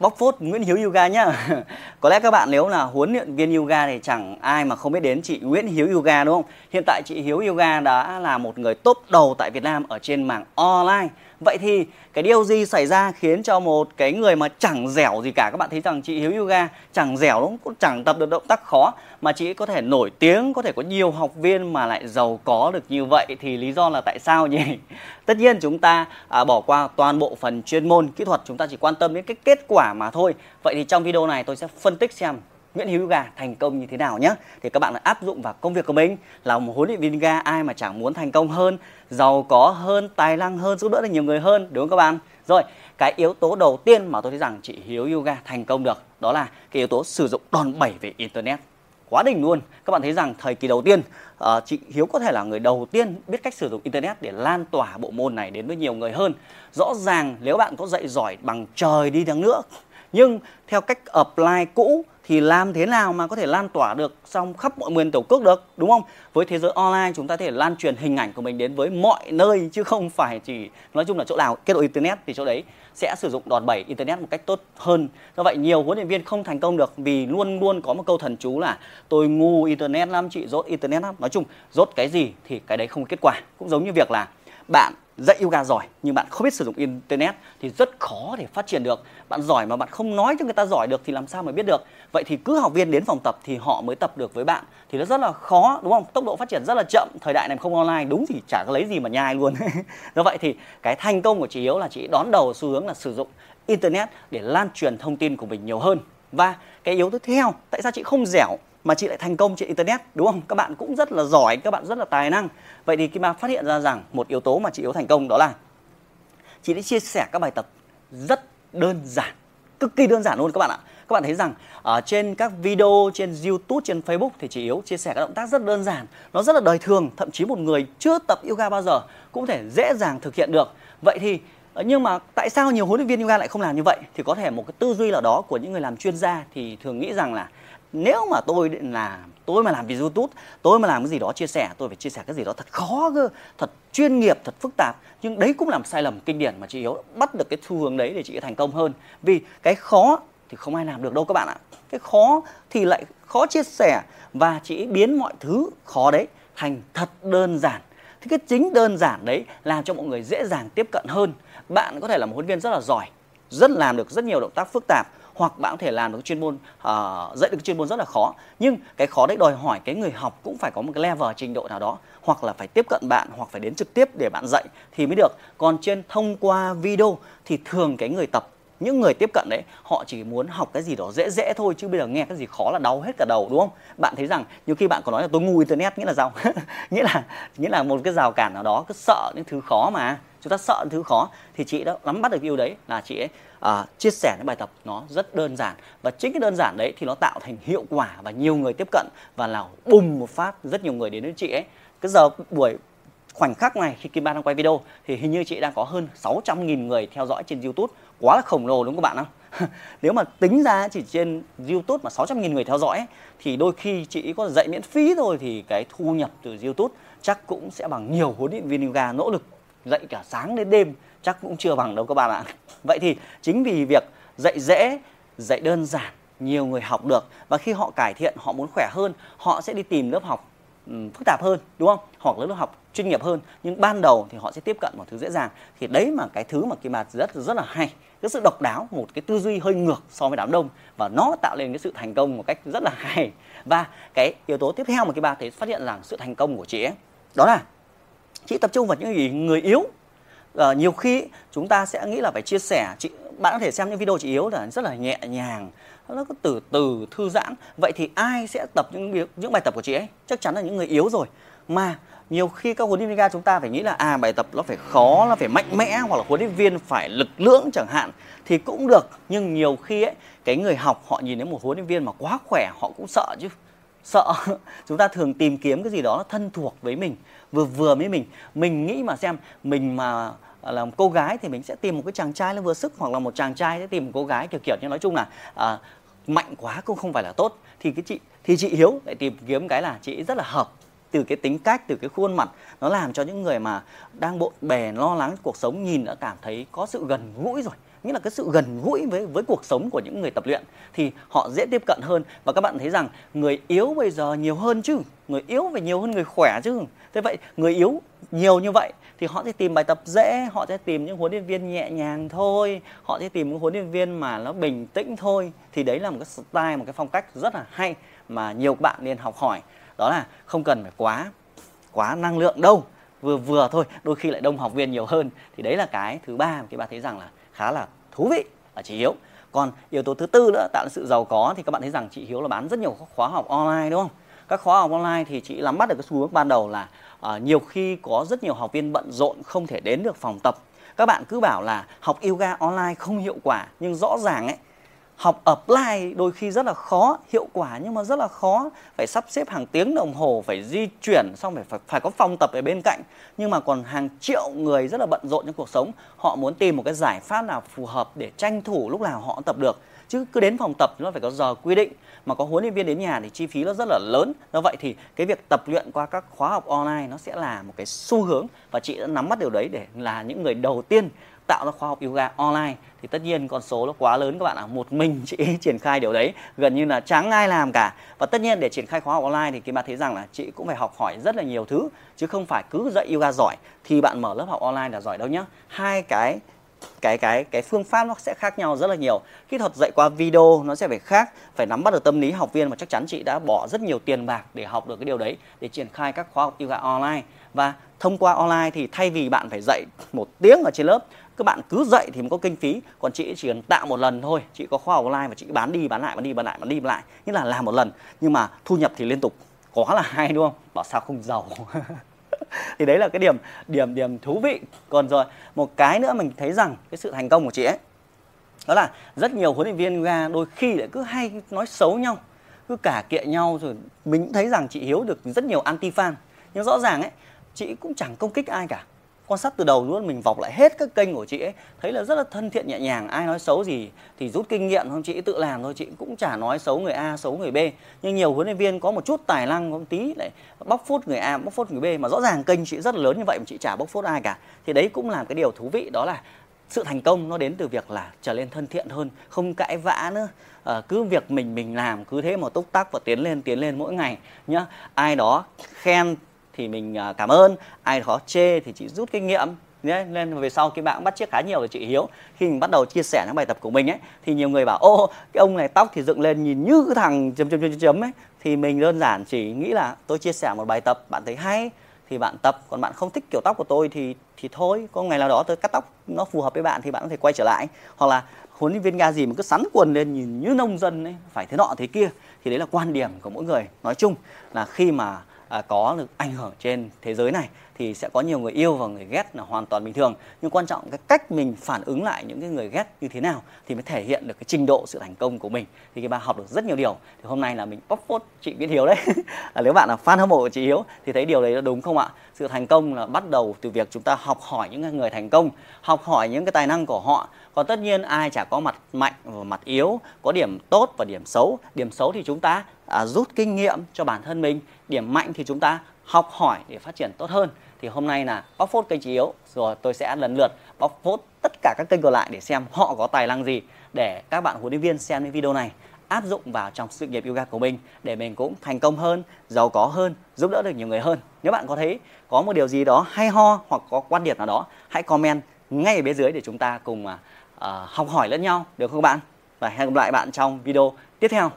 bóc phốt Nguyễn Hiếu Yoga nhá. Có lẽ các bạn nếu là huấn luyện viên yoga thì chẳng ai mà không biết đến chị Nguyễn Hiếu Yoga, đúng không? Hiện tại chị Hiếu Yoga đã là một người top đầu tại Việt Nam ở trên mảng online. Vậy thì cái điều gì xảy ra khiến cho một cái người mà chẳng dẻo gì cả các bạn thấy rằng chị Hiếu Yoga chẳng dẻo lắm cũng Chẳng tập được động tác khó mà chị có thể nổi tiếng, có thể có nhiều học viên mà lại giàu có được như vậy thì lý do là tại sao nhỉ? Tất nhiên chúng ta à, bỏ qua toàn bộ phần chuyên môn kỹ thuật, chúng ta chỉ quan tâm đến cái kết quả mà thôi. Vậy thì trong video này tôi sẽ phân tích xem Nguyễn Hữu Yoga thành công như thế nào nhé thì các bạn áp dụng vào công việc của mình. Là một huấn luyện viên yoga ai mà chẳng muốn thành công hơn giàu có hơn tài năng hơn giúp đỡ được nhiều người hơn đúng không các bạn? Rồi cái yếu tố đầu tiên mà tôi thấy rằng chị Hiếu Yoga thành công được đó là cái yếu tố sử dụng đòn bẩy về internet. Quá đỉnh luôn. Các bạn thấy rằng thời kỳ đầu tiên uh, chị Hiếu có thể là người đầu tiên biết cách sử dụng internet để lan tỏa bộ môn này đến với nhiều người hơn. Rõ ràng nếu bạn có dạy giỏi bằng trời đi đằng nữa nhưng theo cách apply cũ thì làm thế nào mà có thể lan tỏa được trong khắp mọi miền tổ quốc được, đúng không? Với thế giới online, chúng ta có thể lan truyền hình ảnh của mình đến với mọi nơi, chứ không phải chỉ, nói chung là chỗ nào, kết nối internet thì chỗ đấy sẽ sử dụng đòn bẩy internet một cách tốt hơn. Do vậy, nhiều huấn luyện viên không thành công được vì luôn luôn có một câu thần chú là tôi ngu internet lắm, chị dốt internet lắm. Nói chung dốt cái gì thì cái đấy không có kết quả. Cũng giống như việc là bạn dạy yoga giỏi nhưng bạn không biết sử dụng internet thì rất khó để phát triển được. Bạn giỏi mà bạn không nói cho người ta giỏi được thì làm sao mà biết được? Vậy thì cứ học viên đến phòng tập thì họ mới tập được với bạn. Thì nó rất là khó, đúng không? Tốc độ phát triển rất là chậm, thời đại này không online, đúng thì chả có lấy gì mà nhai luôn. Do vậy thì cái thành công của chị yếu là chị đón đầu xu hướng là sử dụng internet để lan truyền thông tin của mình nhiều hơn. Và cái yếu tiếp theo, tại sao chị không dẻo mà chị lại thành công trên internet, đúng không? Các bạn cũng rất là giỏi, các bạn rất là tài năng. Vậy thì Kim mà phát hiện ra rằng một yếu tố mà chị yếu thành công đó là chị đã chia sẻ các bài tập rất đơn giản, cực kỳ đơn giản luôn các bạn ạ. Các bạn thấy rằng ở trên các video, trên YouTube, trên Facebook thì chị Yếu chia sẻ các động tác rất đơn giản, nó rất là đời thường. Thậm chí một người chưa tập yoga bao giờ cũng thể dễ dàng thực hiện được. Vậy thì ờ, nhưng mà tại sao nhiều huấn luyện viên yoga lại không làm như vậy? Thì có thể một cái tư duy nào đó của những người làm chuyên gia thì thường nghĩ rằng là nếu mà tôi là tôi mà làm video youtube, tôi mà làm cái gì đó chia sẻ, tôi phải chia sẻ cái gì đó thật khó cơ, thật chuyên nghiệp, thật phức tạp. Nhưng đấy cũng làm sai lầm kinh điển mà chị yếu bắt được cái xu hướng đấy để chị thành công hơn. Vì cái khó thì không ai làm được đâu các bạn ạ. Cái khó thì lại khó chia sẻ và chị biến mọi thứ khó đấy thành thật đơn giản. Thì cái chính đơn giản đấy làm cho mọi người dễ dàng tiếp cận hơn. Bạn có thể là một huấn viên rất là giỏi, rất làm được rất nhiều động tác phức tạp hoặc bạn có thể làm được chuyên môn uh, dạy được chuyên môn rất là khó. Nhưng cái khó đấy đòi hỏi cái người học cũng phải có một cái level trình độ nào đó hoặc là phải tiếp cận bạn hoặc phải đến trực tiếp để bạn dạy thì mới được. Còn trên thông qua video thì thường cái người tập những người tiếp cận đấy họ chỉ muốn học cái gì đó dễ dễ thôi chứ bây giờ nghe cái gì khó là đau hết cả đầu đúng không? Bạn thấy rằng nhiều khi bạn còn nói là tôi ngu internet nghĩa là sao? Nghĩa là nghĩa là một cái rào cản nào đó cứ sợ những thứ khó mà chúng ta sợ thứ khó thì chị đã nắm bắt được yêu đấy là chị ấy à, chia sẻ những bài tập nó rất đơn giản. Và chính cái đơn giản đấy thì nó tạo thành hiệu quả và nhiều người tiếp cận và là bùng một phát rất nhiều người đến với chị ấy. Cái giờ buổi khoảnh khắc này khi Kim Ba đang quay video thì hình như chị đang có hơn 600.000 người theo dõi trên YouTube. Quá là khổng lồ đúng không các bạn không? Nếu mà tính ra chỉ trên YouTube mà 600.000 người theo dõi thì đôi khi chị có dạy miễn phí thôi thì cái thu nhập từ YouTube chắc cũng sẽ bằng nhiều huấn luyện viên yoga nỗ lực dạy cả sáng đến đêm chắc cũng chưa bằng đâu các bạn ạ. Vậy thì chính vì việc dạy dễ, dạy đơn giản nhiều người học được và khi họ cải thiện họ muốn khỏe hơn họ sẽ đi tìm lớp học phức tạp hơn đúng không? Hoặc lớp học chuyên nghiệp hơn. Nhưng ban đầu thì họ sẽ tiếp cận một thứ dễ dàng. Thì đấy mà cái thứ mà kim bạt rất rất là hay. Cái sự độc đáo một cái tư duy hơi ngược so với đám đông. Và nó tạo nên cái sự thành công một cách rất là hay. Và cái yếu tố tiếp theo mà kim bạt thấy phát hiện rằng sự thành công của chị ấy đó là chị tập trung vào những gì người yếu. À, nhiều khi chúng ta sẽ nghĩ là phải chia sẻ. Chị bạn có thể xem những video chị yếu là rất là nhẹ nhàng nó cứ từ từ thư giãn. Vậy thì ai sẽ tập những những bài tập của chị ấy? Chắc chắn là những người yếu rồi. Mà nhiều khi các huấn luyện viên chúng ta phải nghĩ là à bài tập nó phải khó nó phải mạnh mẽ hoặc là huấn luyện viên phải lực lưỡng chẳng hạn thì cũng được. Nhưng nhiều khi ấy cái người học họ nhìn thấy một huấn luyện viên mà quá khỏe họ cũng sợ chứ sợ. Chúng ta thường tìm kiếm cái gì đó nó thân thuộc với mình vừa vừa với mình. Mình nghĩ mà xem mình mà à, là một cô gái thì mình sẽ tìm một cái chàng trai nó vừa sức hoặc là một chàng trai sẽ tìm một cô gái kiểu kiểu như nói chung là à, mạnh quá cũng không phải là tốt. Thì cái chị thì chị hiếu lại tìm kiếm cái là chị rất là hợp từ cái tính cách từ cái khuôn mặt. Nó làm cho những người mà đang bộn bề lo lắng cuộc sống nhìn đã cảm thấy có sự gần gũi rồi nghĩa là cái sự gần gũi với với cuộc sống của những người tập luyện thì họ dễ tiếp cận hơn. Và các bạn thấy rằng người yếu bây giờ nhiều hơn chứ, người yếu phải nhiều hơn người khỏe chứ. Thế vậy người yếu nhiều như vậy thì họ sẽ tìm bài tập dễ, họ sẽ tìm những huấn luyện viên nhẹ nhàng thôi, họ sẽ tìm những huấn luyện viên mà nó bình tĩnh thôi. Thì đấy là một cái style, một cái phong cách rất là hay mà nhiều bạn nên học hỏi. Đó là không cần phải quá quá năng lượng đâu, vừa vừa thôi, đôi khi lại đông học viên nhiều hơn. Thì đấy là cái thứ ba mà các bạn thấy rằng là khá là thú vị ở chị Hiếu. Còn yếu tố thứ tư nữa tạo sự giàu có thì các bạn thấy rằng chị Hiếu là bán rất nhiều khóa học online đúng không? Các khóa học online thì chị nắm bắt được cái xu hướng ban đầu là uh, nhiều khi có rất nhiều học viên bận rộn không thể đến được phòng tập. Các bạn cứ bảo là học yoga online không hiệu quả nhưng rõ ràng ấy học apply đôi khi rất là khó hiệu quả nhưng mà rất là khó. Phải sắp xếp hàng tiếng đồng hồ phải di chuyển xong phải phải, phải có phòng tập ở bên cạnh. Nhưng mà còn hàng triệu người rất là bận rộn trong cuộc sống. Họ muốn tìm một cái giải pháp nào phù hợp để tranh thủ lúc nào họ tập được. Chứ cứ đến phòng tập nó phải có giờ quy định. Mà có huấn luyện viên đến nhà thì chi phí nó rất là lớn. Do vậy thì cái việc tập luyện qua các khóa học online nó sẽ là một cái xu hướng. Và chị đã nắm bắt điều đấy để là những người đầu tiên tạo ra khóa học yoga online. Thì tất nhiên con số nó quá lớn các bạn ạ. Một mình chị triển khai điều đấy, gần như là chẳng ai làm cả. Và tất nhiên để triển khai khóa học online thì kim bạn thấy rằng là chị cũng phải học hỏi rất là nhiều thứ, chứ không phải cứ dạy yoga giỏi thì bạn mở lớp học online là giỏi đâu nhá. Hai cái cái cái cái phương pháp nó sẽ khác nhau rất là nhiều. Kỹ thuật dạy qua video nó sẽ phải khác, phải nắm bắt được tâm lý học viên mà chắc chắn chị đã bỏ rất nhiều tiền bạc để học được cái điều đấy, để triển khai các khóa học yoga online. Và thông qua online thì thay vì bạn phải dạy một tiếng ở trên lớp các bạn cứ dạy thì mới có kinh phí. Còn chị chỉ cần tạo một lần thôi. Chị có khóa học online và chị bán đi, bán lại, bán đi, bán lại, bán đi, bán lại. Như là làm một lần. Nhưng mà thu nhập thì liên tục. Có là hay đúng không? Bảo sao không giàu? Thì đấy là cái điểm điểm điểm thú vị. Còn rồi, một cái nữa mình thấy rằng cái sự thành công của chị ấy, đó là rất nhiều huấn luyện viên yoga đôi khi lại cứ hay nói xấu nhau, cứ cả kệ nhau rồi mình thấy rằng chị hiếu được rất nhiều anti fan nhưng rõ ràng ấy, chị cũng chẳng công kích ai cả quan sát từ đầu luôn mình vọc lại hết các kênh của chị ấy. Thấy là rất là thân thiện nhẹ nhàng ai nói xấu gì thì rút kinh nghiệm không chị tự làm thôi chị cũng chả nói xấu người A xấu người B. Nhưng nhiều huấn luyện viên có một chút tài năng có một tí lại bóc phốt người A bóc phốt người B mà rõ ràng kênh chị rất là lớn như vậy mà chị chả bóc phốt ai cả. Thì đấy cũng là cái điều thú vị đó là sự thành công nó đến từ việc là trở lên thân thiện hơn không cãi vã nữa. À, cứ việc mình mình làm cứ thế mà túc tắc và tiến lên tiến lên mỗi ngày nhá. Ai đó khen thì mình à, cảm ơn. Ai khó chê thì chị rút kinh nghiệm, nhé. Nên về sau cái bạn bắt chiếc khá nhiều rồi chị hiếu, khi mình bắt đầu chia sẻ những bài tập của mình ấy, thì nhiều người bảo, ô, cái ông này tóc thì dựng lên nhìn như cái thằng chấm chấm chấm chấm ấy. Thì mình đơn giản chỉ nghĩ là, tôi chia sẻ một bài tập bạn thấy hay, thì bạn tập, còn bạn không thích kiểu tóc của tôi thì thì thôi, có ngày nào đó tôi cắt tóc nó phù hợp với bạn thì bạn có thể quay trở lại. Hoặc là huấn luyện viên ga gì mà cứ sắn quần lên nhìn như nông dân ấy, phải thế nọ thế kia. Thì đấy là quan điểm của mỗi người. Nói chung là khi mà à, có được ảnh hưởng trên thế giới này thì sẽ có nhiều người yêu và người ghét là hoàn toàn bình thường. Nhưng quan trọng cái cách mình phản ứng lại những cái người ghét như thế nào thì mới thể hiện được cái trình độ sự thành công của mình. Thì cái bà học được rất nhiều điều. Thì hôm nay là mình bóc phốt chị Viết Hiếu đấy. Là nếu bạn là fan hâm mộ của chị Hiếu thì thấy điều đấy là đúng không ạ? Sự thành công là bắt đầu từ việc chúng ta học hỏi những người thành công học hỏi những cái tài năng của họ. Còn tất nhiên ai chả có mặt mạnh và mặt yếu có điểm tốt và điểm xấu. Điểm xấu thì chúng ta à, rút kinh nghiệm cho bản thân mình điểm mạnh thì chúng ta học hỏi để phát triển tốt hơn thì hôm nay là bóc phốt kênh trí yếu rồi tôi sẽ lần lượt bóc phốt tất cả các kênh còn lại để xem họ có tài năng gì để các bạn huấn luyện viên xem những video này áp dụng vào trong sự nghiệp yoga của mình để mình cũng thành công hơn, giàu có hơn, giúp đỡ được nhiều người hơn. Nếu bạn có thấy có một điều gì đó hay ho hoặc có quan điểm nào đó, hãy comment ngay ở bên dưới để chúng ta cùng uh, học hỏi lẫn nhau được không các bạn? Và hẹn gặp lại bạn trong video tiếp theo.